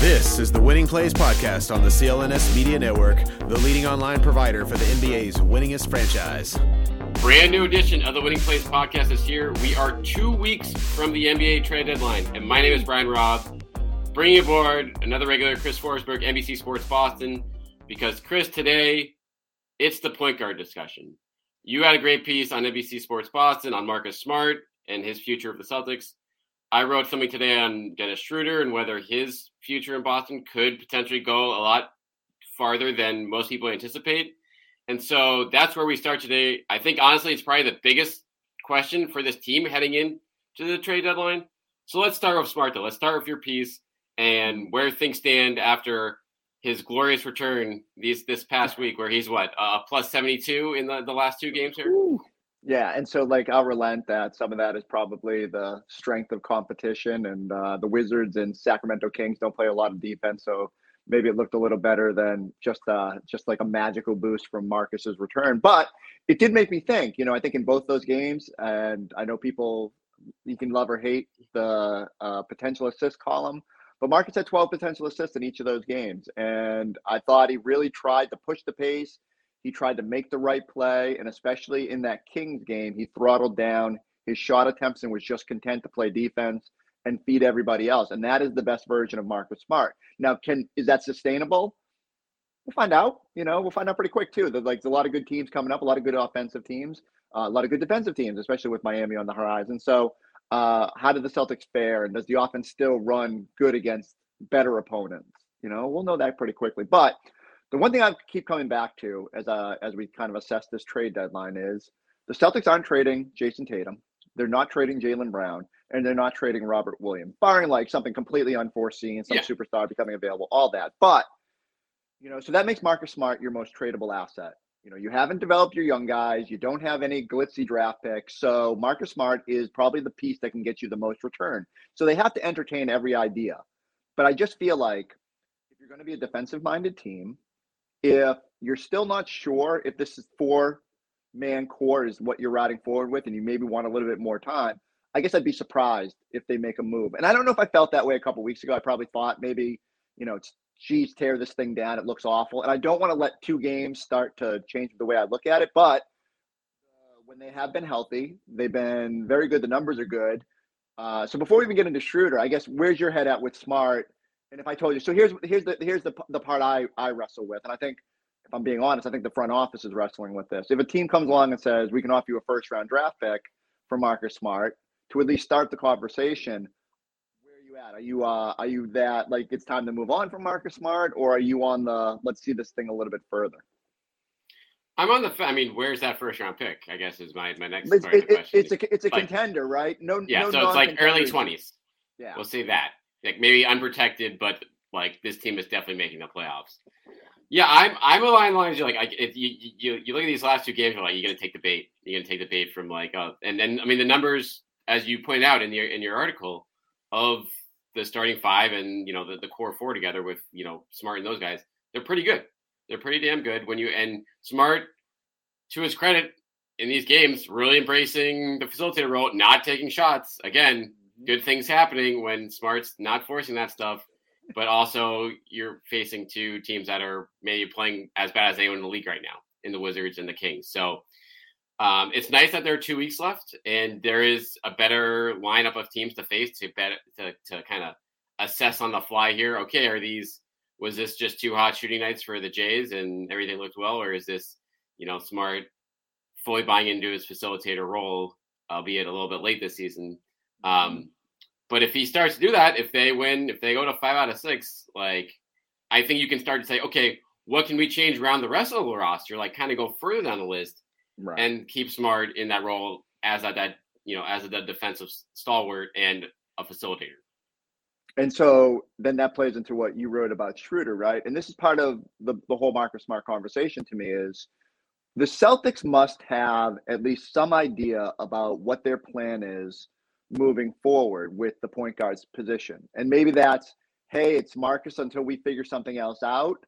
This is the Winning Plays Podcast on the CLNS Media Network, the leading online provider for the NBA's winningest franchise. Brand new edition of the Winning Plays Podcast is here. We are two weeks from the NBA trade deadline, and my name is Brian Robb. Bringing aboard another regular Chris Forsberg, NBC Sports Boston, because Chris, today it's the point guard discussion. You had a great piece on NBC Sports Boston on Marcus Smart and his future of the Celtics. I wrote something today on Dennis Schroeder and whether his future in Boston could potentially go a lot farther than most people anticipate. And so that's where we start today. I think honestly, it's probably the biggest question for this team heading in to the trade deadline. So let's start with Smart though. Let's start with your piece and where things stand after his glorious return these this past week, where he's what uh, plus seventy two in the, the last two games here. Ooh. Yeah, and so like I'll relent that some of that is probably the strength of competition, and uh, the Wizards and Sacramento Kings don't play a lot of defense, so maybe it looked a little better than just uh, just like a magical boost from Marcus's return. But it did make me think. You know, I think in both those games, and I know people you can love or hate the uh, potential assist column, but Marcus had 12 potential assists in each of those games, and I thought he really tried to push the pace. He tried to make the right play, and especially in that Kings game, he throttled down his shot attempts and was just content to play defense and feed everybody else. And that is the best version of Marcus Smart. Now, can is that sustainable? We'll find out. You know, we'll find out pretty quick too. There's like there's a lot of good teams coming up, a lot of good offensive teams, uh, a lot of good defensive teams, especially with Miami on the horizon. So, uh, how did the Celtics fare, and does the offense still run good against better opponents? You know, we'll know that pretty quickly. But the one thing I keep coming back to as uh, as we kind of assess this trade deadline is the Celtics aren't trading Jayson Tatum. They're not trading Jaylen Brown, and they're not trading Robert Williams, barring like something completely unforeseen, some Yeah. superstar becoming available, all that. But you know, so that makes Marcus Smart your most tradable asset. You know, you haven't developed your young guys. You don't have any glitzy draft picks. So Marcus Smart is probably the piece that can get you the most return. So they have to entertain every idea. But I just feel like if you're going to be a defensive minded team, if you're still not sure if this is four man core is what you're riding forward with and you maybe want a little bit more time, I guess I'd be surprised if they make a move. And I don't know if I felt that way a couple weeks ago. I probably thought maybe, you know, it's geez, tear this thing down. It looks awful. And I don't want to let two games start to change the way I look at it. But uh, when they have been healthy, they've been very good. The numbers are good. Uh, so before we even get into Schroeder, I guess where's your head at with Smart? And if I told you, so here's here's the here's the the part I I wrestle with, and I think if I'm being honest, I think the front office is wrestling with this. If a team comes along and says we can offer you a first round draft pick for Marcus Smart to at least start the conversation, where are you at? Are you uh are you that like it's time to move on from Marcus Smart, or are you on the let's see this thing a little bit further? I'm on the. I mean, where's that first round pick? I guess is my my next It's, part of it, the question. it's a it's a Like- contender, right? No, yeah, no so it's like early twenties. Yeah, We'll say that. Like maybe unprotected, but like this team is definitely making the playoffs. Yeah, I'm I'm aligned lines. You're like, I, if you, you you look at these last two games, you're like, you're gonna take the bait. You're gonna take the bait from like, uh, and then I mean the numbers, as you point out in your in your article, of the starting five and you know the, the core four together with you know Smart and those guys, they're pretty good. They're pretty damn good. When you and Smart, to his credit, in these games, really embracing the facilitator role, not taking shots. Again, good things happening when Smart's not forcing that stuff, but also you're facing two teams that are maybe playing as bad as anyone in the league right now in the Wizards and the Kings. So um, it's nice that there are two weeks left and there is a better lineup of teams to face to bet to, to kind of assess on the fly here. Okay, are these was this just two hot shooting nights for the Jays and everything looked well, or is this you know smart fully buying into his facilitator role, albeit a little bit late this season? Um, but if he starts to do that, if they win, if they go to five out of six, like I think you can start to say, okay, what can we change around the rest of the roster? Like kind of go further down the list Right. and keep Smart in that role as a that you know as a defensive stalwart and a facilitator. And so then that plays into what you wrote about Schroeder, right? And this is part of the, the whole Marcus Smart conversation to me is the Celtics must have at least some idea about what their plan is moving forward with the point guard's position. And maybe that's, hey, it's Marcus until we figure something else out.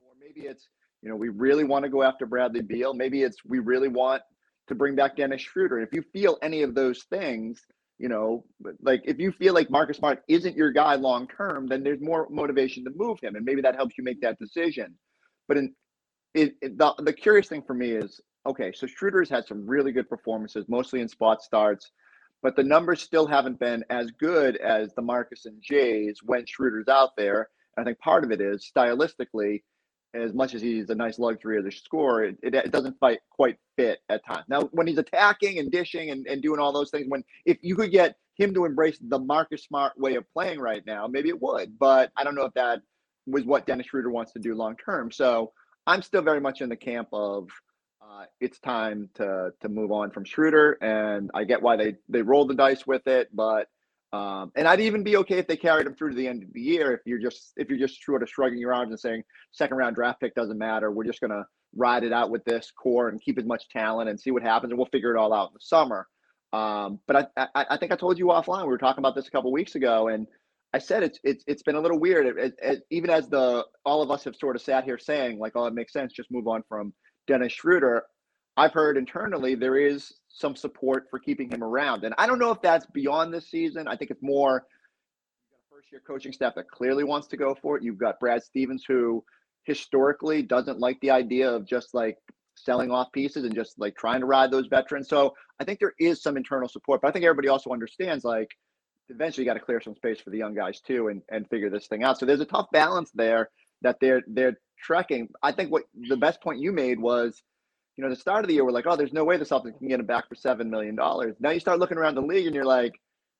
Or maybe it's, you know, we really want to go after Bradley Beal. Maybe it's we really want to bring back Dennis Schroeder. And if you feel any of those things, you know, like if you feel like Marcus Smart isn't your guy long term, then there's more motivation to move him, and maybe that helps you make that decision. But in it, it the, the curious thing for me is okay, so Schroeder's had some really good performances, mostly in spot starts, but the numbers still haven't been as good as the Marcus and Jays when Schroeder's out there. And I think part of it is stylistically, as much as he's a nice luxury as a scorer, it, it, it, doesn't fight quite fit at times. Now, when he's attacking and dishing and, and doing all those things, when if you could get him to embrace the Marcus Smart way of playing right now, maybe it would. But I don't know if that was what Dennis Schroeder wants to do long term. So I'm still very much in the camp of uh, it's time to to move on from Schroeder, and I get why they they rolled the dice with it, but. Um, and I'd even be okay if they carried him through to the end of the year. If you're just if you're just sort of shrugging your arms and saying second round draft pick doesn't matter, we're just gonna ride it out with this core and keep as much talent and see what happens, and we'll figure it all out in the summer. Um, but I, I, I think I told you offline we were talking about this a couple weeks ago, and I said it's it's it's been a little weird. It, it, it, even as the all of us have sort of sat here saying like, oh, it makes sense, just move on from Dennis Schroeder. I've heard internally there is some support for keeping him around. And I don't know if that's beyond this season. I think it's more first year coaching staff that clearly wants to go for it. You've got Brad Stevens who historically doesn't like the idea of just like selling off pieces and just like trying to ride those veterans. So I think there is some internal support, but I think everybody also understands like eventually you got to clear some space for the young guys too and, and figure this thing out. So there's a tough balance there that they're they're trekking. I think what the best point you made was you know, the start of the year, we're like, oh, there's no way the Celtics can get him back for seven million dollars. Now you start looking around the league, and you're like,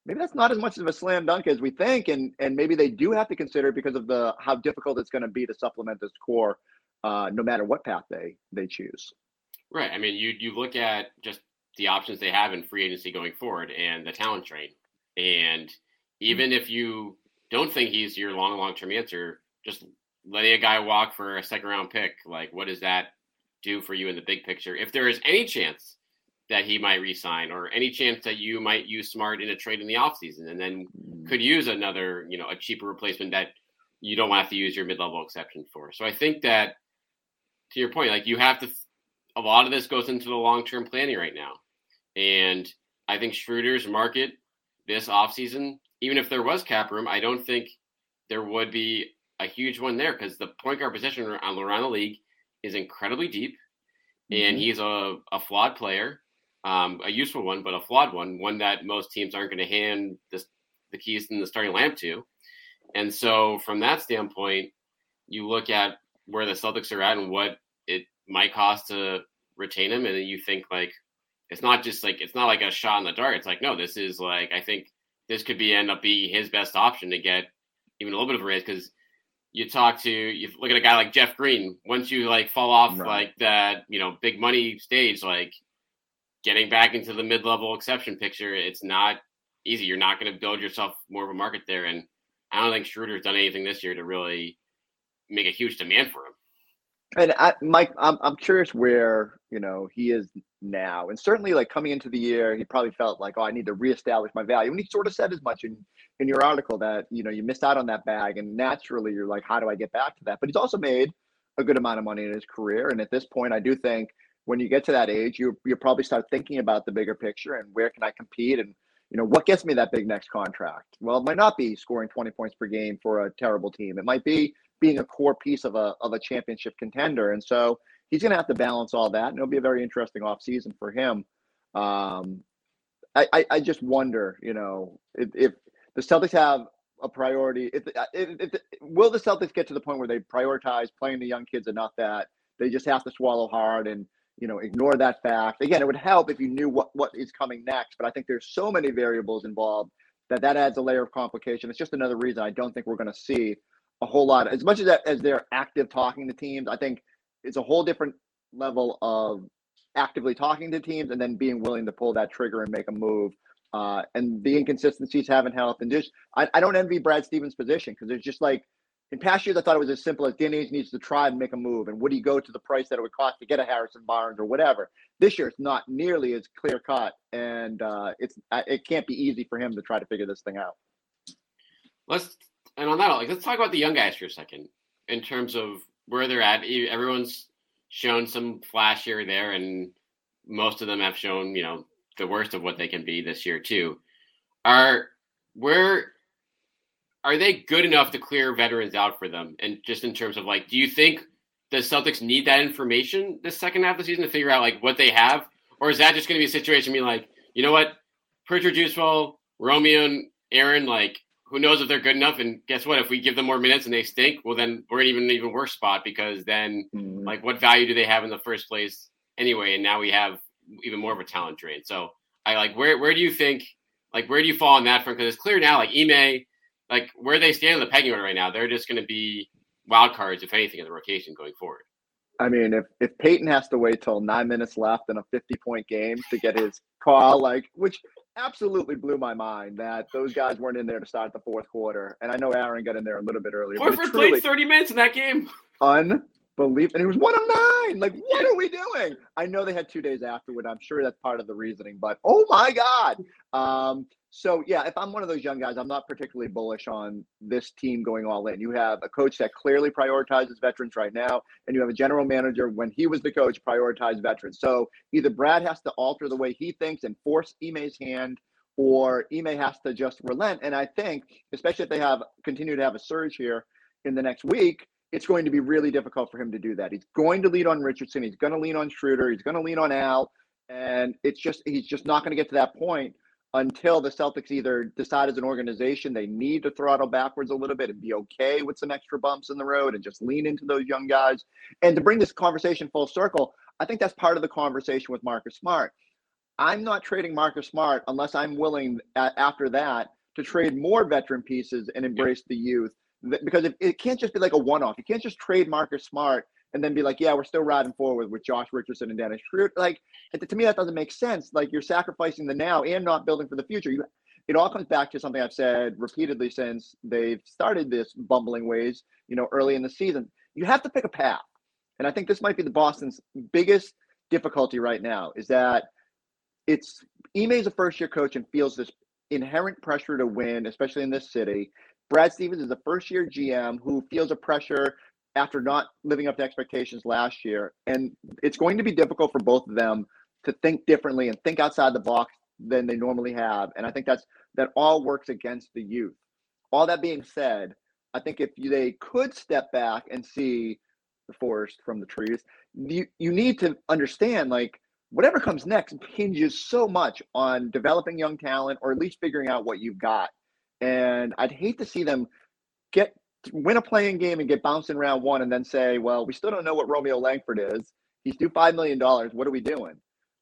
maybe that's not as much of a slam dunk as we think, and and maybe they do have to consider it because of the how difficult it's going to be to supplement this core, uh, no matter what path they they choose. Right. I mean, you you look at just the options they have in free agency going forward, and the talent train, and even if you don't think he's your long long term answer, just letting a guy walk for a second round pick, like what does that? do for you in the big picture. If there is any chance that he might resign or any chance that you might use Smart in a trade in the offseason and then mm. could use another, you know, a cheaper replacement that you don't have to use your mid-level exception for. So I think that to your point, like you have to a lot of this goes into the long-term planning right now. And I think Schroeder's market this offseason, even if there was cap room, I don't think there would be a huge one there because the point guard position around the league is incredibly deep, and mm-hmm. he's a, a flawed player, um, a useful one, but a flawed one, one that most teams aren't going to hand this, the keys in the starting lamp to. And so, from that standpoint, you look at where the Celtics are at and what it might cost to retain him, and then you think like it's not just like it's not like a shot in the dark. It's like no, this is like I think this could be end up be his best option to get even a little bit of a raise because you talk to you look at a guy like Jeff Green. Once you like fall off right. like that, you know, big money stage, like getting back into the mid level exception picture, it's not easy. You're not going to build yourself more of a market there, and I don't think Schroeder's done anything this year to really make a huge demand for him. And I, Mike, I'm I'm curious where you know he is now, and certainly like coming into the year, he probably felt like, oh, I need to reestablish my value, and he sort of said as much in in your article that you know you missed out on that bag, and naturally you're like, how do I get back to that? But he's also made a good amount of money in his career, and at this point, I do think when you get to that age, you you probably start thinking about the bigger picture and where can I compete and you know what gets me that big next contract. Well, it might not be scoring 20 points per game for a terrible team. It might be being a core piece of a of a championship contender. And so he's going to have to balance all that, and it'll be a very interesting offseason for him. Um, I, I, I just wonder, you know, if, if, the Celtics have a priority. If, if, if, will the Celtics get to the point where they prioritize playing the young kids enough that they just have to swallow hard and you know ignore that fact? Again, it would help if you knew what what is coming next, but I think there's so many variables involved that that adds a layer of complication. It's just another reason I don't think we're going to see a whole lot. As much as that, as they're active talking to teams, I think it's a whole different level of actively talking to teams and then being willing to pull that trigger and make a move. Uh, and the inconsistencies haven't helped. And just, I, I don't envy Brad Stevens' position because it's just like in past years, I thought it was as simple as Danny needs to try and make a move. And would he go to the price that it would cost to get a Harrison Barnes or whatever? This year, it's not nearly as clear cut. And uh, it's it can't be easy for him to try to figure this thing out. Let's, and on that, like, let's talk about the young guys for a second in terms of where they're at. Everyone's shown some flash here or there, and most of them have shown, you know, the worst of what they can be this year too. Are where are they good enough to clear veterans out for them? And just in terms of like, do you think the Celtics need that information this second half of the season to figure out like what they have, or is that just going to be a situation being like, you know what, Pritchard, Juiceful, Romeo, and Aaron, like who knows if they're good enough? And guess what? If we give them more minutes and they stink, well, then we're in even even worse spot because then, mm-hmm. like, what value do they have in the first place anyway? And now we have even more of a talent drain. So I like where where do you think like where do you fall on that front? Because it's clear now, like Ime, like where they stand in the pecking order right now, they're just going to be wild cards if anything in the rotation going forward. I mean, if if Payton has to wait till nine minutes left in a fifty point game to get his call, like which absolutely blew my mind that those guys weren't in there to start the fourth quarter. And I know Aaron got in there a little bit earlier. Horford played 30 minutes in that game. Unbelievable. And he was one of nine. Like, what are we doing? I know they had two days afterward. I'm sure that's part of the reasoning, but oh my God. Um, so yeah, if I'm one of those young guys, I'm not particularly bullish on this team going all in. You have a coach that clearly prioritizes veterans right now, and you have a general manager when he was the coach prioritized veterans. So either Brad has to alter the way he thinks and force Ime's hand, or Ime has to just relent. And I think, especially if they have continue to have a surge here in the next week, it's going to be really difficult for him to do that. He's going to lean on Richardson. He's going to lean on Schroeder. He's going to lean on Al, and it's just he's just not going to get to that point until the Celtics either decide as an organization they need to throttle backwards a little bit and be okay with some extra bumps in the road and just lean into those young guys. And to bring this conversation full circle, I think that's part of the conversation with Marcus Smart. I'm not trading Marcus Smart unless I'm willing after that to trade more veteran pieces and embrace the youth because it can't just be like a one-off. You can't just trade Marcus Smart and then be like, yeah, we're still riding forward with Josh Richardson and Dennis Schroeder. Like, to me, that doesn't make sense. Like, you're sacrificing the now and not building for the future. You, it all comes back to something I've said repeatedly since they've started this bumbling ways, you know, early in the season. You have to pick a path. And I think this might be the Boston's biggest difficulty right now is that it's Ime's a first year coach and feels this inherent pressure to win, especially in this city. Brad Stevens is a first year GM who feels a pressure after not living up to expectations last year. And it's going to be difficult for both of them to think differently and think outside the box than they normally have. And I think that's that all works against the youth. All that being said, I think if they could step back and see the forest from the trees, you, you need to understand like whatever comes next hinges so much on developing young talent or at least figuring out what you've got. And I'd hate to see them get win a playing game and get bounced in round one and then say, well, we still don't know what Romeo Langford is. He's due $5 million. What are we doing?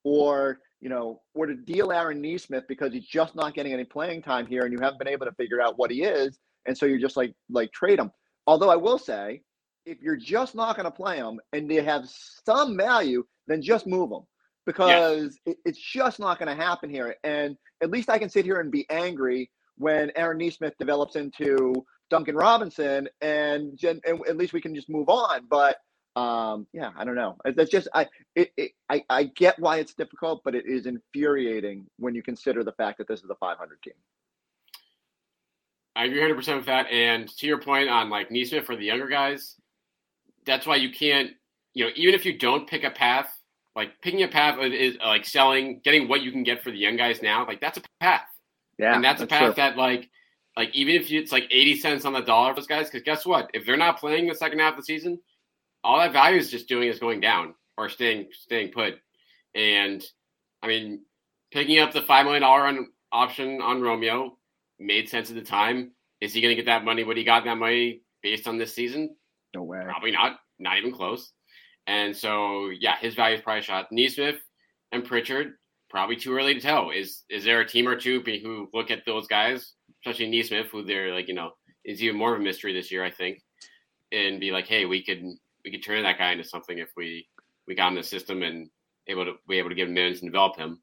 Or, you know, or to deal Aaron Nesmith because he's just not getting any playing time here and you haven't been able to figure out what he is. And so you're just like, like trade him. Although I will say, if you're just not going to play them and they have some value, then just move them because yes. it, it's just not going to happen here. And at least I can sit here and be angry when Aaron Nesmith develops into Duncan Robinson, and, and at least we can just move on. But um, yeah, I don't know. That's just I it, it, I I get why it's difficult, but it is infuriating when you consider the fact that this is a 500 team. I agree 100 percent with that. And to your point on like Nesmith for the younger guys, that's why you can't. You know, even if you don't pick a path, like picking a path is like selling, getting what you can get for the young guys now. Like that's a path. Yeah, and that's, that's a path true. that like like even if it's like 80 cents on the dollar for those guys, because guess what? If they're not playing the second half of the season, all that value is just doing is going down or staying staying put. And I mean, picking up the five million dollar on option on Romeo made sense at the time. Is he going to get that money? What he got that money based on this season? No way. Probably not. Not even close. And so, yeah, his value is probably shot. Nesmith and Pritchard, probably too early to tell. Is is there a team or two who look at those guys, especially Nesmith, who they're like, you know, is even more of a mystery this year, I think, and be like, hey, we could we could turn that guy into something if we we got him the system and able to be able to give him minutes and develop him.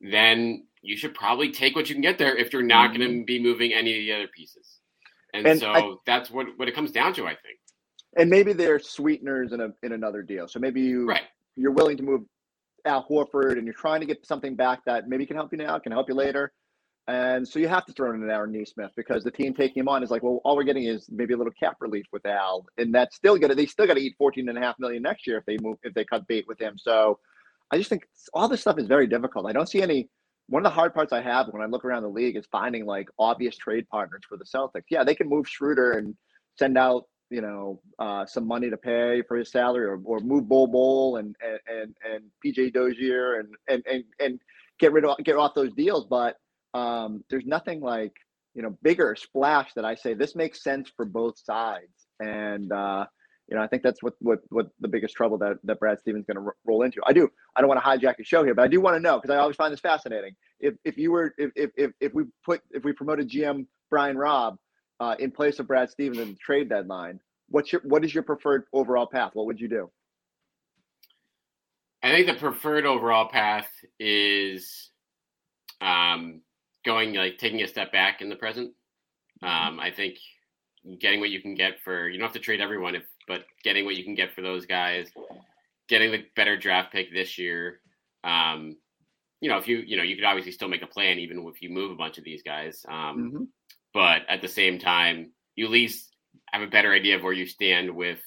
Then you should probably take what you can get there if you're not mm-hmm. going to be moving any of the other pieces. And, and so I, that's what what it comes down to, I think. And maybe they're sweeteners in a in another deal. So maybe you right. you're willing to move Al Horford and you're trying to get something back that maybe can help you now, can help you later. And so you have to throw in an Aaron Nesmith because the team taking him on is like, well, all we're getting is maybe a little cap relief with Al, and that's still gonna they still got to eat 14 and a half million next year if they move if they cut bait with him. So I just think all this stuff is very difficult. I don't see any. One of the hard parts I have when I look around the league is finding like obvious trade partners for the Celtics. Yeah, they can move Schroeder and send out you know uh, some money to pay for his salary, or, or move Bol Bol and and and, PJ Dozier and and and and get rid of get off those deals, but um, there's nothing like you know bigger splash that I say this makes sense for both sides, and uh, you know I think that's what what what the biggest trouble that that Brad Stevens going to r- roll into. I do I don't want to hijack the show here, but I do want to know because I always find this fascinating. If if you were if if if we put if we promoted GM Brian Robb uh, in place of Brad Stevens in the trade deadline, what's your what is your preferred overall path? What would you do? I think the preferred overall path is um, going like taking a step back in the present. Mm-hmm. Um, I think getting what you can get for you don't have to trade everyone, if but getting what you can get for those guys, getting the better draft pick this year. Um, you know, if you you know you could obviously still make a plan even if you move a bunch of these guys. Um, mm-hmm. But at the same time, you at least have a better idea of where you stand with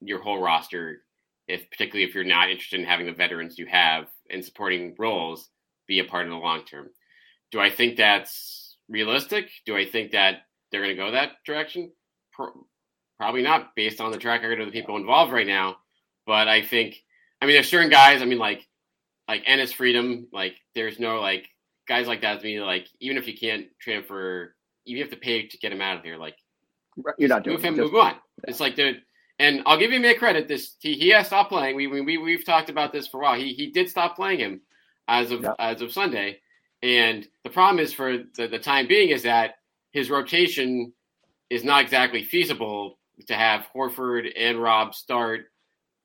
your whole roster. If particularly if you're not interested in having the veterans you have and supporting roles be a part of the long term. Do I think that's realistic? Do I think that they're going to go that direction? Probably not, based on the track record of the people involved right now. But I think, I mean, there's certain guys. I mean, like like Enes Freedom. Like, there's no like guys like that to me. Like, even if you can't transfer, you have to pay to get him out of here, like you're not doing move him, just, move on. Yeah. It's like the and I'll give him a credit. This he, he has stopped playing. We, we we've talked about this for a while. He he did stop playing him as of as of Sunday, and the problem is for the, the time being is that his rotation is not exactly feasible to have Horford and Rob start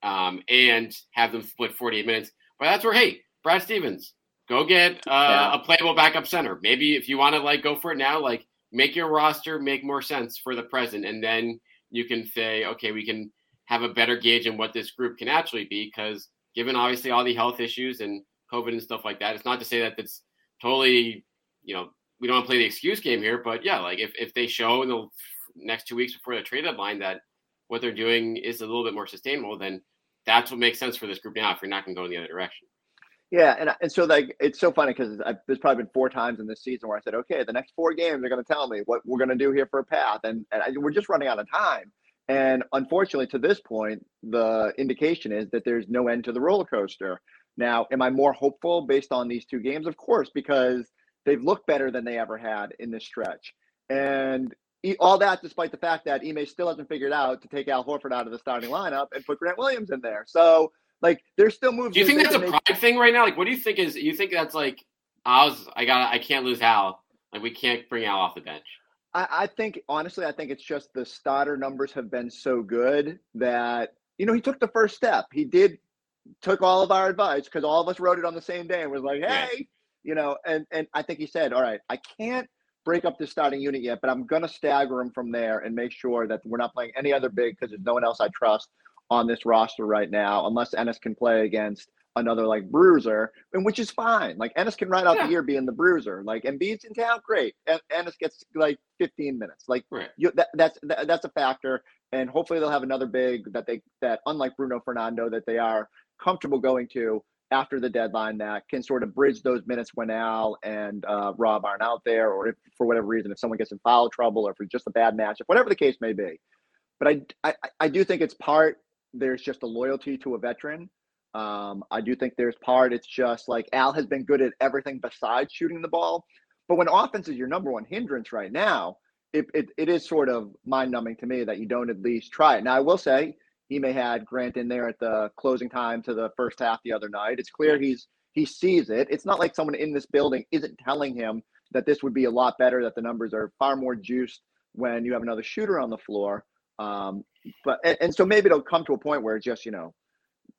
um, and have them split 48 minutes. But that's where, hey, Brad Stevens, go get uh, yeah. a playable backup center. Maybe if you want to like go for it now, like make your roster make more sense for the present, and then you can say, okay, we can have a better gauge in what this group can actually be. Because given obviously all the health issues and COVID and stuff like that, it's not to say that it's totally, you know, we don't want to play the excuse game here, but yeah, like if, if they show in the next two weeks before the trade deadline that what they're doing is a little bit more sustainable, then that's what makes sense for this group now. If you're not going to go in the other direction. Yeah, and and so like it's so funny because there's probably been four times in this season where I said, okay, the next four games they're going to tell me what we're going to do here for a path, and and I, we're just running out of time. And unfortunately, to this point, the indication is that there's no end to the roller coaster. Now, am I more hopeful based on these two games? Of course, because they've looked better than they ever had in this stretch. And all that despite the fact that Ime still hasn't figured out to take Al Horford out of the starting lineup and put Grant Williams in there. So, like, there's still moves. Do you think that's a pride thing right now? Like, what do you think is? You think that's like, I was, I got, I can't lose Al. Like, we can't bring Al off the bench. I, I think honestly, I think it's just the starter numbers have been so good that you know he took the first step. He did took all of our advice because all of us wrote it on the same day and was like, hey, you know, and and I think he said, all right, I can't break up the starting unit yet, but I'm gonna stagger him from there and make sure that we're not playing any other big because there's no one else I trust on this roster right now, unless Enes can play against another like bruiser, and which is fine. Like Enes can ride out yeah. the year being the bruiser. Like Embiid's in town, great. And Ennis gets like 15 minutes. Like right. you, that, that's that, that's a factor. And hopefully they'll have another big that they that unlike Bruno Fernando that they are comfortable going to after the deadline that can sort of bridge those minutes when Al and uh, Rob aren't out there, or if for whatever reason, if someone gets in foul trouble, or for just a bad matchup, whatever the case may be. But I, I, I do think it's part there's just a loyalty to a veteran. Um, I do think there's part it's just like Al has been good at everything besides shooting the ball. But when offense is your number one hindrance right now, it, it, it is sort of mind numbing to me that you don't at least try it. Now, I will say he may had Grant in there at the closing time to the first half the other night. It's clear he's he sees it. It's not like someone in this building isn't telling him that this would be a lot better, that the numbers are far more juiced when you have another shooter on the floor. Um, but and, and so maybe it'll come to a point where it's just you know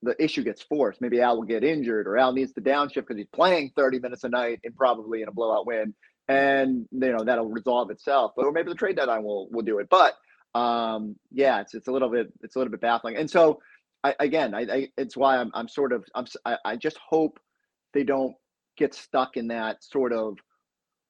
the issue gets forced. Maybe Al will get injured, or Al needs to downshift because he's playing 30 minutes a night and probably in a blowout win, and you know that'll resolve itself. But or maybe the trade deadline will will do it. But um, yeah, it's it's a little bit it's a little bit baffling. And so I, again, I, I it's why I'm I'm sort of I'm I, I just hope they don't get stuck in that sort of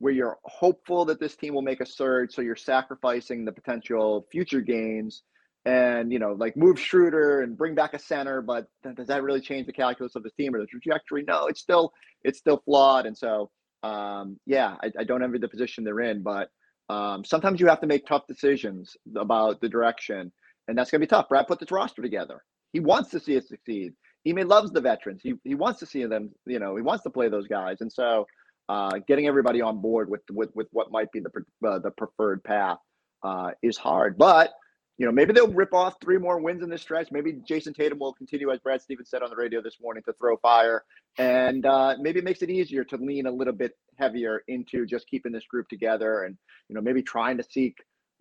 where you're hopeful that this team will make a surge, so you're sacrificing the potential future gains and you know like move Schroeder and bring back a center, but does that really change the calculus of the team or the trajectory? No, it's still it's still flawed, and so um, yeah, I, I don't envy the position they're in, but um, sometimes you have to make tough decisions about the direction, and that's gonna be tough. Brad put this roster together. He wants to see it succeed. He loves the veterans. He he wants to see them. You know, he wants to play those guys, and so uh, getting everybody on board with with with what might be the uh, the preferred path uh, is hard. But you know, maybe they'll rip off three more wins in this stretch. Maybe Jayson Tatum will continue, as Brad Stevens said on the radio this morning, to throw fire, and uh, maybe it makes it easier to lean a little bit heavier into just keeping this group together, and you know, maybe trying to seek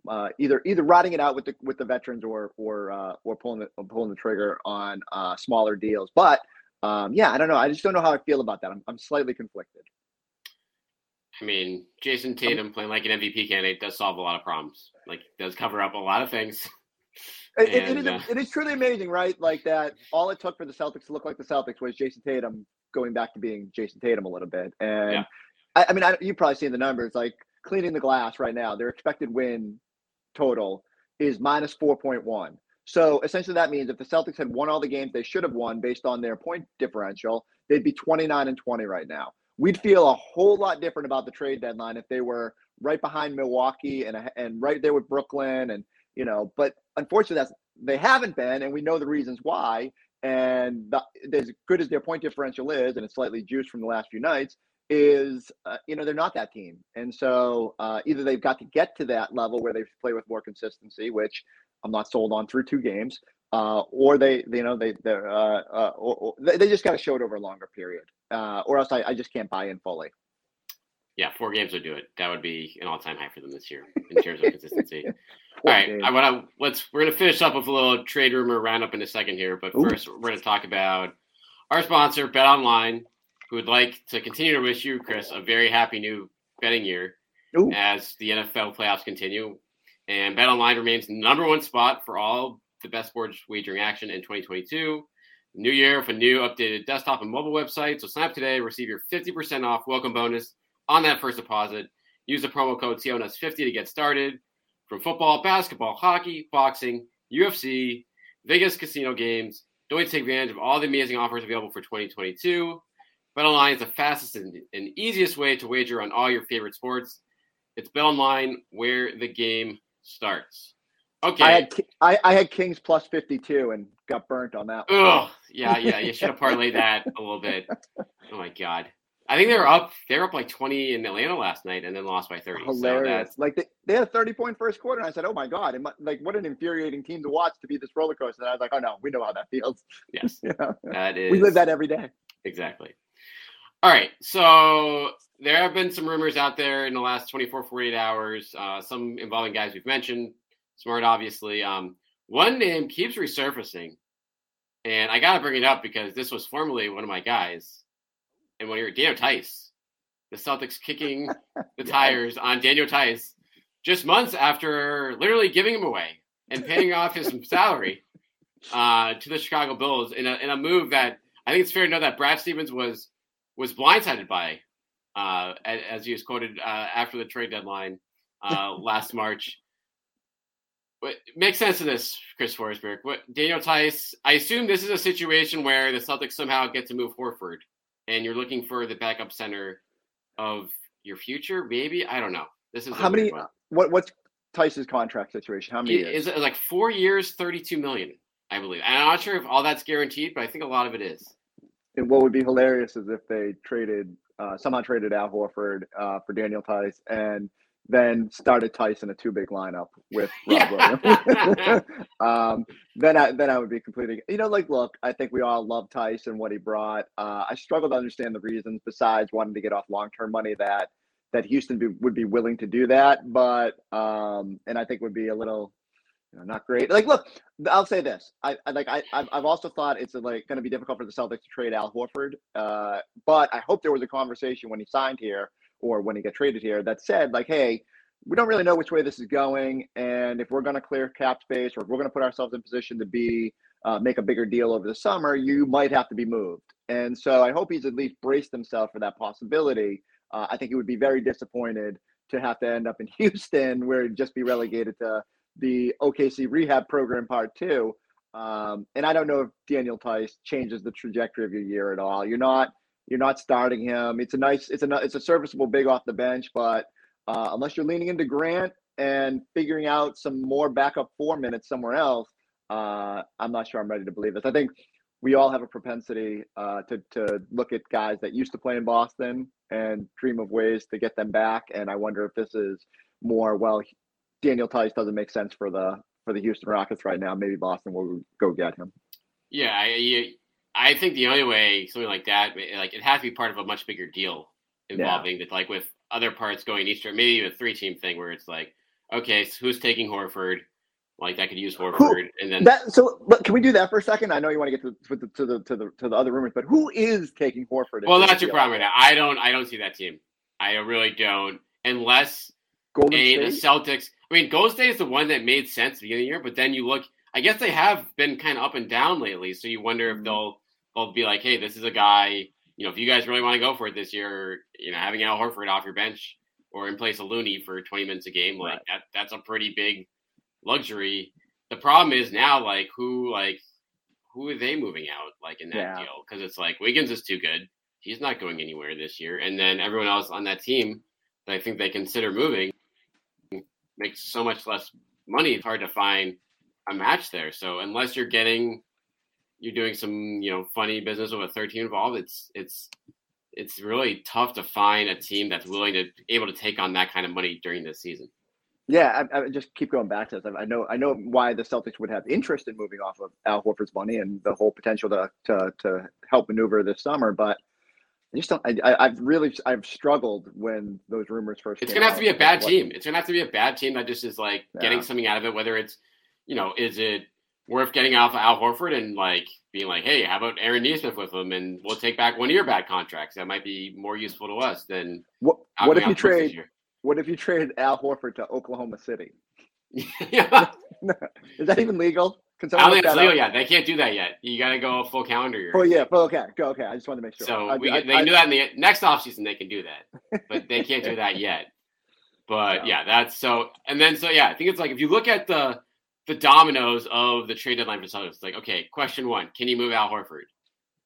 uh, either either riding it out with the with the veterans or or uh, or pulling the or pulling the trigger on uh, smaller deals. But um, yeah, I don't know. I just don't know how I feel about that. I'm I'm slightly conflicted. I mean, Jayson Tatum playing like an MVP candidate does solve a lot of problems. Like, does cover up a lot of things. It, and, it, is, uh, it is truly amazing, right? Like that. All it took for the Celtics to look like the Celtics was Jayson Tatum going back to being Jayson Tatum a little bit. And yeah. I, I, mean, I, you've probably seen the numbers. Like cleaning the glass right now, their expected win total is minus four point one. So essentially, that means if the Celtics had won all the games they should have won based on their point differential, they'd be twenty nine and twenty right now we'd feel a whole lot different about the trade deadline if they were right behind Milwaukee and and right there with Brooklyn and you know. But unfortunately, that's they haven't been, and we know the reasons why. And the, as good as their point differential is, and it's slightly juiced from the last few nights, is uh, you know they're not that team, and so uh, either they've got to get to that level where they play with more consistency, which I'm not sold on through two games, uh, or they, you know, they, they're, uh, uh, or, or they just got to show it over a longer period, uh, or else I, I just can't buy in fully. Yeah, four games would do it. That would be an all-time high for them this year in terms of consistency. all right, games. I want to let's we're gonna finish up with a little trade rumor roundup in a second here, but Ooh. first we're gonna talk about our sponsor, Bet Online, who would like to continue to wish you, Chris, a very happy new betting year Ooh. as the NFL playoffs continue. And Bet Online remains number one spot for all the best sports wagering action in 2022. New year with a new updated desktop and mobile website. So sign up today, receive your 50% off welcome bonus on that first deposit. Use the promo code CLNS50 to get started. From football, basketball, hockey, boxing, UFC, Vegas casino games, don't take advantage of all the amazing offers available for 2022. BetOnline is the fastest and, and easiest way to wager on all your favorite sports. It's BetOnline where the game starts. Okay. I had I, I had Kings plus fifty two and got burnt on that. Oh yeah, yeah. You should have parlayed that a little bit. Oh my god. I think they were up. They were up like twenty in Atlanta last night, and then lost by thirty. Hilarious! So like they, they had a thirty point first quarter, and I said, "Oh my god!" And like, what an infuriating team to watch to be this roller coaster. And I was like, "Oh no, we know how that feels." Yes, that is. We live that every day. Exactly. All right, so there have been some rumors out there in the last 24, 48 hours, uh, some involving guys we've mentioned, Smart, obviously. Um, one name keeps resurfacing, and I got to bring it up because this was formerly one of my guys, and when you're Daniel Theis, the Celtics kicking the tires on Daniel Theis just months after literally giving him away and paying off his salary uh, to the Chicago Bulls in a, in a move that I think it's fair to know that Brad Stevens was was blindsided by, uh, as he was quoted uh, after the trade deadline uh, last March. What makes sense of this, Chris Forsberg? What Daniel Theis? I assume this is a situation where the Celtics somehow get to move Horford, and you're looking for the backup center of your future. Maybe I don't know. This is how many? What what's Theis's contract situation? How many? Is it like four years, thirty-two million? I believe. And I'm not sure if all that's guaranteed, but I think a lot of it is. And what would be hilarious is if they traded uh, somehow traded Al Horford uh, for Daniel Theis and then started Tyson a two big lineup with Rob. Williams. um, then I then I would be completely you know like look I think we all love Tyson and what he brought. Uh, I struggle to understand the reasons besides wanting to get off long term money that that Houston be, would be willing to do that, but um, and I think would be a little you know, not great. Like, look, I'll say this: I, I like I I've I've also thought it's like going to be difficult for the Celtics to trade Al Horford. Uh, but I hope there was a conversation when he signed here or when he got traded here that said like, hey, we don't really know which way this is going, and if we're going to clear cap space or if we're going to put ourselves in position to be uh, make a bigger deal over the summer, you might have to be moved. And so I hope he's at least braced himself for that possibility. Uh, I think he would be very disappointed to have to end up in Houston where he'd just be relegated to the OKC rehab program part two. Um, and I don't know if Daniel Theis changes the trajectory of your year at all. You're not you're not starting him. It's a nice it's a it's a serviceable big off the bench, but uh, unless you're leaning into Grant and figuring out some more backup four minutes somewhere else, uh, I'm not sure I'm ready to believe this. I think we all have a propensity uh, to to look at guys that used to play in Boston and dream of ways to get them back. And I wonder if this is more well, Daniel Theis doesn't make sense for the for the Houston Rockets right now. Maybe Boston will go get him. Yeah, I think the only way something like that, like it has to be part of a much bigger deal involving that, like with other parts going Eastern, maybe a three team thing where it's like, okay, so who's taking Horford? Like that could use Horford, Who- and then That so, but can we do that for a second? I know you want to get to, to the to the to the to the other rumors, but who is taking Horford? well, that's your problem right now. I don't, I don't see that team. I really don't, unless Golden a the Celtics. I mean, Golden State is the one that made sense at the beginning of the year, but then you look. I guess they have been kind of up and down lately, so you wonder if Mhm. they'll they'll be like, hey, this is a guy. You know, if you guys really want to go for it this year, you know, having Al Horford off your bench or in place of Looney for 20 minutes a game, like Right. that that's a pretty big luxury. The problem is now, like, who like who are they moving out like in that Yeah. deal? Because it's like Wiggins is too good. He's not going anywhere this year, and then everyone else on that team that I think they consider moving makes so much less money. It's hard to find a match there. So unless you're getting, you're doing some you know funny business with a third team involved, it's it's it's really tough to find a team that's willing to able to take on that kind of money during this season. Yeah, I, I just keep going back to this. I know, I know why the Celtics would have interest in moving off of Al Horford's money and the whole potential to to to help maneuver this summer, but I just don't. I, I, I've really, I've struggled when those rumors first. It's gonna have to be a bad team. It's gonna have to be a bad team that just is like getting something out of it. Whether it's, you know, is it worth getting off Al Horford and like being like, hey, how about Aaron Nesmith with him, and we'll take back one of your bad contracts. That might be more useful to us than. What, what if you trade? What if you trade Al Horford to Oklahoma City? yeah. Is that even legal? I don't think it's legal up? yet. They can't do that yet. You got to go full calendar year. Oh yeah, well, okay, go okay. I just wanted to make sure. So I, we, I, can- they I- do that in the next offseason. They can do that, but they can't do that yet. But Yeah. yeah, that's so. And then so yeah, I think it's like if you look at the the dominoes of the trade deadline for Celtics, it's like okay, question one: Can you move Al Horford?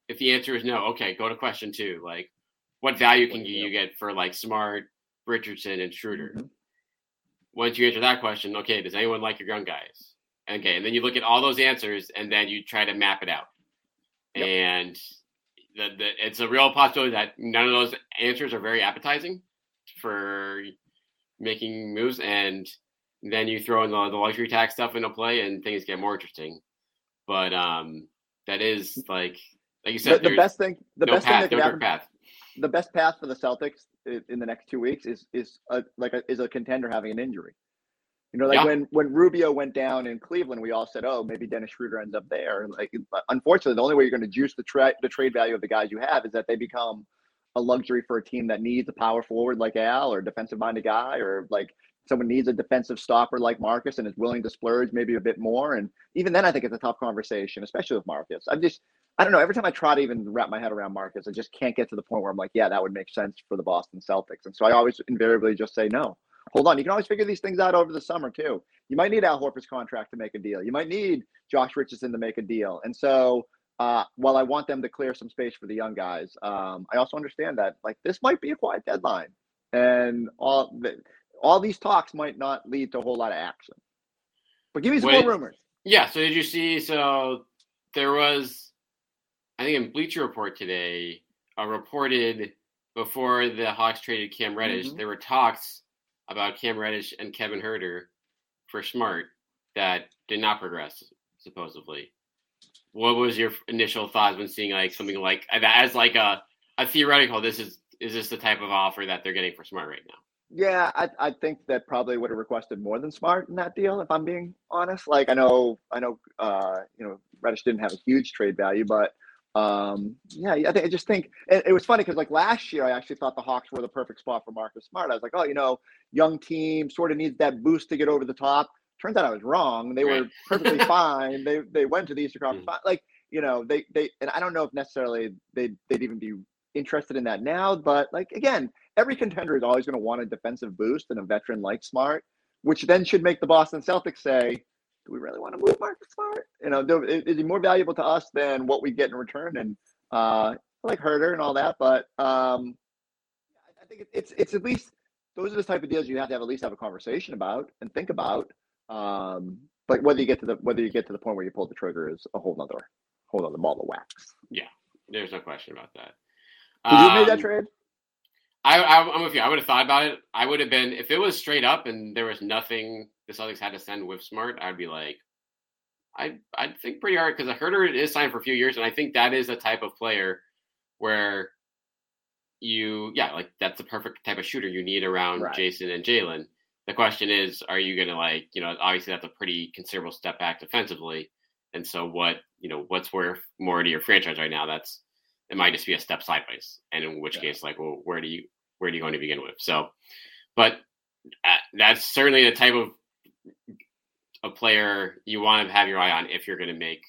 If the answer is no, okay, go to question two. Like, what value can What you get for like Smart, Richardson, and Schroeder? Mhm. Once you answer that question, okay, does anyone like your young guys? Okay, and then you look at all those answers, and then you try to map it out. Yep. And the, the, it's a real possibility that none of those answers are very appetizing for making moves, and then you throw in the, the luxury tax stuff into play, and things get more interesting. But um, that is like, like you The, said, the there's best thing, the no best thing path, that no path. The best path for the Celtics in the next two weeks is is a, like a, is a contender having an injury. You know, like Yeah. when when Rubio went down in Cleveland, we all said, "Oh, maybe Dennis Schroeder ends up there." And Like, unfortunately, the only way you're going to juice the trade the trade value of the guys you have is that they become a luxury for a team that needs a power forward like Al or a defensive minded guy or like someone needs a defensive stopper like Marcus and is willing to splurge maybe a bit more. And even then, I think it's a tough conversation, especially with Marcus. I'm just, I don't know. Every time I try to even wrap my head around Marcus, I just can't get to the point where I'm like, yeah, that would make sense for the Boston Celtics. And so I always invariably just say no. Hold on. You can always figure these things out over the summer too. You might need Al Horford's contract to make a deal. You might need Josh Richardson to make a deal. And so uh, while I want them to clear some space for the young guys, um, I also understand that like this might be a quiet deadline, and all all these talks might not lead to a whole lot of action. But give me some Wait. more rumors. Yeah. So did you see? So there was, I think in Bleacher Report today, uh, reported before the Hawks traded Cam Reddish, Mhm. there were talks about Cam Reddish and Kevin Huerter for Smart that did not progress, supposedly. What was your initial thoughts when seeing like something like as like a a theoretical? This is is this the type of offer that they're getting for Smart right now? Yeah, I, I think that probably would have requested more than Smart in that deal, if I'm being honest. Like I know I know uh, you know Reddish didn't have a huge trade value, but um, yeah, I think I just think it, it was funny because like last year I actually thought the Hawks were the perfect spot for Marcus Smart. I was like, oh, you know, young team sort of needs that boost to get over the top. Turns out I was wrong. They were perfectly fine. They they went to the Eastern Conference. Mm. Like you know they they and I don't know if necessarily they they'd even be interested in that now, but like again, every contender is always going to want a defensive boost and a veteran like Smart, which then should make the Boston Celtics say, do we really want to move Marcus Smart? You know, do, is he more valuable to us than what we get in return? And uh, like Huerter and all that, but um, I think it's it's at least those are the type of deals you have to have at least have a conversation about and think about. Um, but whether you get to the whether you get to the point where you pull the trigger is a whole nother whole nother ball of wax. Yeah, there's no question about that. Did you make that um, trade? I, I, am with you. I would have thought about it. I would have been if it was straight up and there was nothing the Celtics had to send with Smart. I'd be like, I I think pretty hard because Huerter is signed for a few years, and I think that is a type of player where you yeah like that's the perfect type of shooter you need around right. Jayson and Jaylen. The question is, are you going to like you know obviously that's a pretty considerable step back defensively, and so what you know what's worth more to your franchise right now? That's it might just be a step sideways, and in which yeah. case like well where do you where do you go to begin with? So, but uh, that's certainly the type of a player you want to have your eye on if you're going to make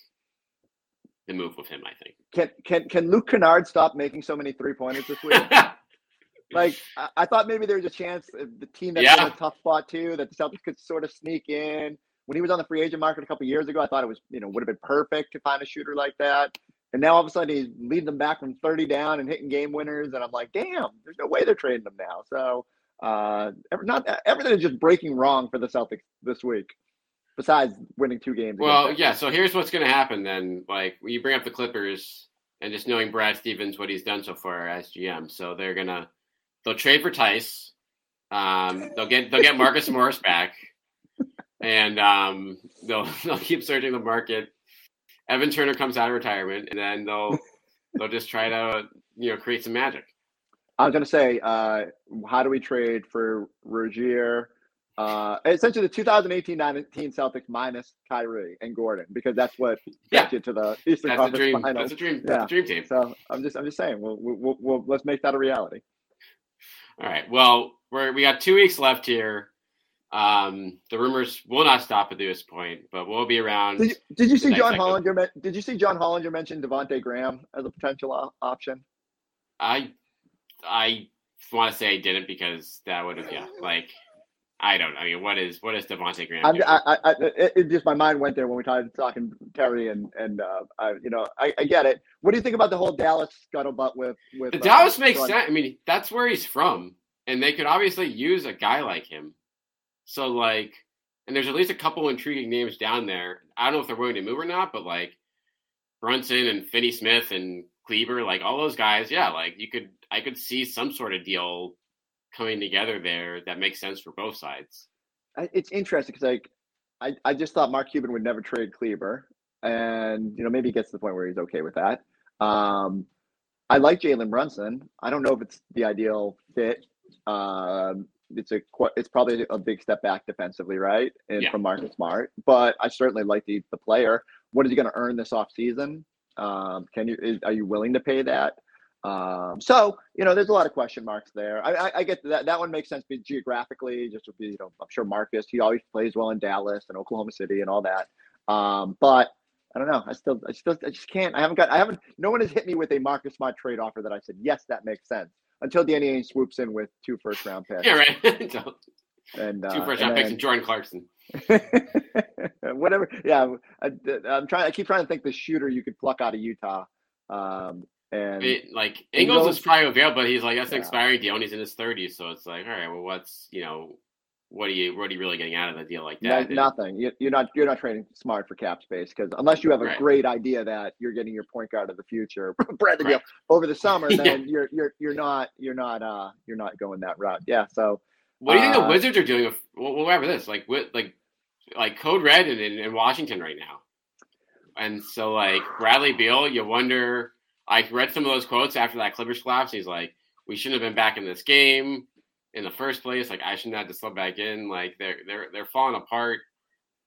the move with him. I think. Can can can Luke Kennard stop making so many three pointers this week? like I, I, thought maybe there was a chance the team that's yeah. in a tough spot too that the Celtics could sort of sneak in. When he was on the free agent market a couple years ago, I thought it was you know would have been perfect to find a shooter like that. And now all of a sudden he's leading them back from 30 down and hitting game winners. And I'm like, damn, there's no way they're trading them now. So uh, not everything is just breaking wrong for the Celtics this week. Besides winning two games. Well, yeah. So here's what's going to happen then. Like you bring up the Clippers, and just knowing Brad Stevens what he's done so far as GM, so they're gonna they'll trade for Theis. Um, they'll get they'll get Marcus Morris back, and um, they'll they'll keep searching the market Evan Turner comes out of retirement, and then they'll they'll just try to you know create some magic. I was going to say, uh, how do we trade for Rozier? Uh, essentially, the 2018-19 Celtics minus Kyrie and Gordon, because that's what yeah. gets you to the Eastern that's Conference Finals. That's a dream. That's a dream team. So I'm just, I'm just saying, we'll, we'll, we'll, let's make that a reality. All right. Well, we're we got two weeks left here. Um, the rumors will not stop at this point, but we'll be around. Did you, did you see John Hollinger? Did you see John Hollinger mention Devonte Graham as a potential option? I I want to say I didn't because that would have yeah like I don't. Know. I mean, what is what is Devonte Graham? I, I, I, it, it, just my mind went there when we started talking Terry and and uh, I, you know, I, I, get it. What do you think about the whole Dallas scuttlebutt with with the Dallas uh, makes sense. I mean, that's where he's from, and they could obviously use a guy like him. So like, and there's at least a couple intriguing names down there. I don't know if they're willing to move or not, but like Brunson and Finney Smith and Kleber, like all those guys, yeah, like you could, I could see some sort of deal coming together there that makes sense for both sides. It's interesting because like I, I just thought Mark Cuban would never trade Kleber, and you know maybe he gets to the point where he's okay with that. Um, I like Jalen Brunson. I don't know if it's the ideal fit. Um, it's a it's probably a big step back defensively, right? And yeah. from Marcus Smart, but I certainly like the the player. What is he going to earn this off season? Um, can you is, are you willing to pay that? Um, so you know, there's a lot of question marks there. I, I, I get that that one makes sense geographically. Just be, you know, I'm sure Marcus he always plays well in Dallas and Oklahoma City and all that. Um, but I don't know. I still, I still, I just can't. I haven't got. I haven't. No one has hit me with a Marcus Smart trade offer that I said yes, that makes sense until Danny Ainge swoops in with two first round picks. Yeah, right. and uh, two first round picks and Jordan Clarkson. Whatever. Yeah, I, am trying. I keep trying to think the shooter you could pluck out of Utah. Um, and it, like Ingles, Ingles, is probably available, but he's like that's an yeah. expiring deal, and he's in his 30s, so it's like, all right, well, what's you know, what are you what are you really getting out of a deal like that? No, nothing. You, are not you're not trading smart for cap space because unless you have a right. great idea that you're getting your point guard of the future, Brad right. over the summer, then yeah. you're you're you're not you're not uh you're not going that route. Yeah. So What do you think the Uh, Wizards are doing? With, well, whatever this, like, with, like, like Code Red in, in, in Washington right now, and so like Bradley Beal, you wonder. I read some of those quotes after that Clippers collapse. He's like, "We shouldn't have been back in this game in the first place. Like, I shouldn't have to slip back in. Like, they're they're they're falling apart,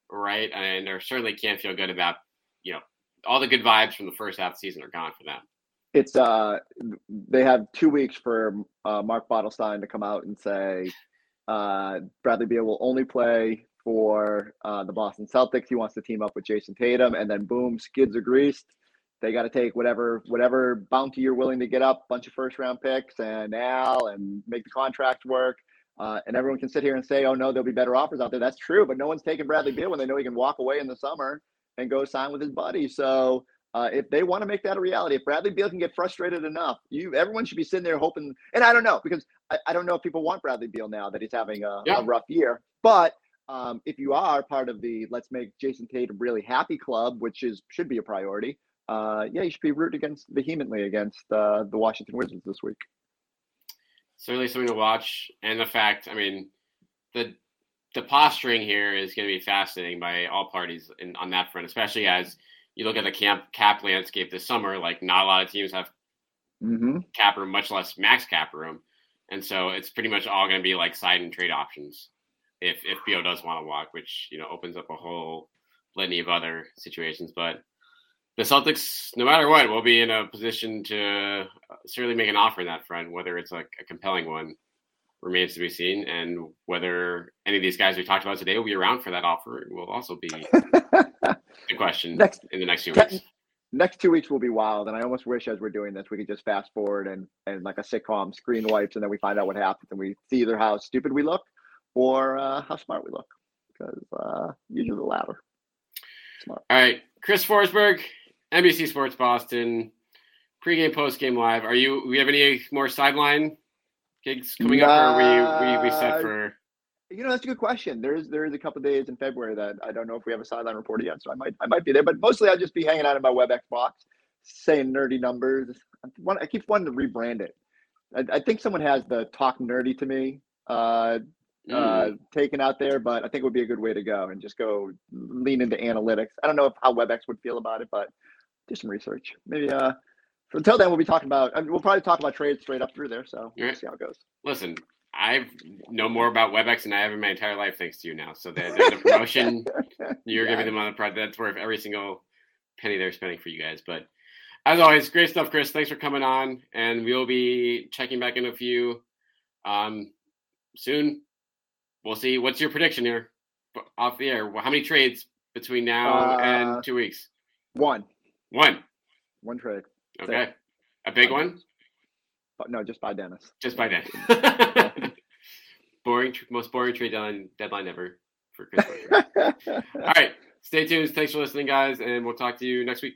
right? And they certainly can't feel good about, you know, all the good vibes from the first half of the season are gone for them. it's uh they have two weeks for uh, Mark Bartelstein to come out and say uh, Bradley Beal will only play for uh, the Boston Celtics. He wants to team up with Jayson Tatum, and then boom, skids are greased. They got to take whatever whatever bounty you're willing to get up, a bunch of first round picks and Al, and make the contract work. Uh, and everyone can sit here and say, "Oh no, there'll be better offers out there." That's true, but no one's taking Bradley Beal when they know he can walk away in the summer and go sign with his buddy. So uh, if they want to make that a reality, if Bradley Beal can get frustrated enough, you everyone should be sitting there hoping. And I don't know because I, I don't know if people want Bradley Beal now that he's having a, Yeah. a rough year. But um, if you are part of the let's make Jayson Tatum really happy club, which is should be a priority, uh, yeah, you should be rooting against vehemently against uh, the Washington Wizards this week. certainly something to watch. And the fact, I mean, the the posturing here is going to be fascinating by all parties in, on that front, especially as you look at the camp cap landscape this summer. Like, not a lot of teams have Mm-hmm. cap room, much less max cap room, and so it's pretty much all going to be like side and trade options. If if Bo does want to walk, which you know opens up a whole litany of other situations, but the Celtics, no matter what, will be in a position to uh, certainly make an offer in that front. Whether it's like a compelling one remains to be seen, and whether any of these guys we talked about today will be around for that offer will also be the question Next- in the next few weeks. Next two weeks will be wild, and I almost wish as we're doing this we could just fast forward and and like a sitcom screen wipes, and then we find out what happens, and we see either how stupid we look or uh, how smart we look, because uh, usually the latter. Smart. All right, Chris Forsberg, NBC Sports Boston, pregame, postgame live. Are you? We have any more sideline gigs coming up, or are we we, set for? You know, that's a good question. There's there's a couple of days in February that I don't know if we have a sideline reporter yet, so I might I might be there. But mostly I'll just be hanging out in my WebEx box, saying nerdy numbers. I, keep wanting to rebrand it. I, I think someone has the talk nerdy to me uh, Mm. uh, taken out there, but I think it would be a good way to go and just go lean into analytics. I don't know if, how WebEx would feel about it, but do some research. Maybe uh, until then we'll be talking about. I mean, we'll probably talk about trades straight up through there. So we'll Right. see how it goes. Listen, I know more about WebEx than I have in my entire life, thanks to you now. So the, the, the promotion you're Yeah. giving them on the project, that's worth every single penny they're spending for you guys. But as always, great stuff, Chris. Thanks for coming on, and we'll be checking back in a few um, soon. We'll see. What's your prediction here off the air? How many trades between now Uh, and two weeks? One, One. one trade. Okay. A big one? But no, just by Dennis. Just by then. boring, most boring trade deadline, deadline ever for Chris. All right. Stay tuned. Thanks for listening, guys, and we'll talk to you next week.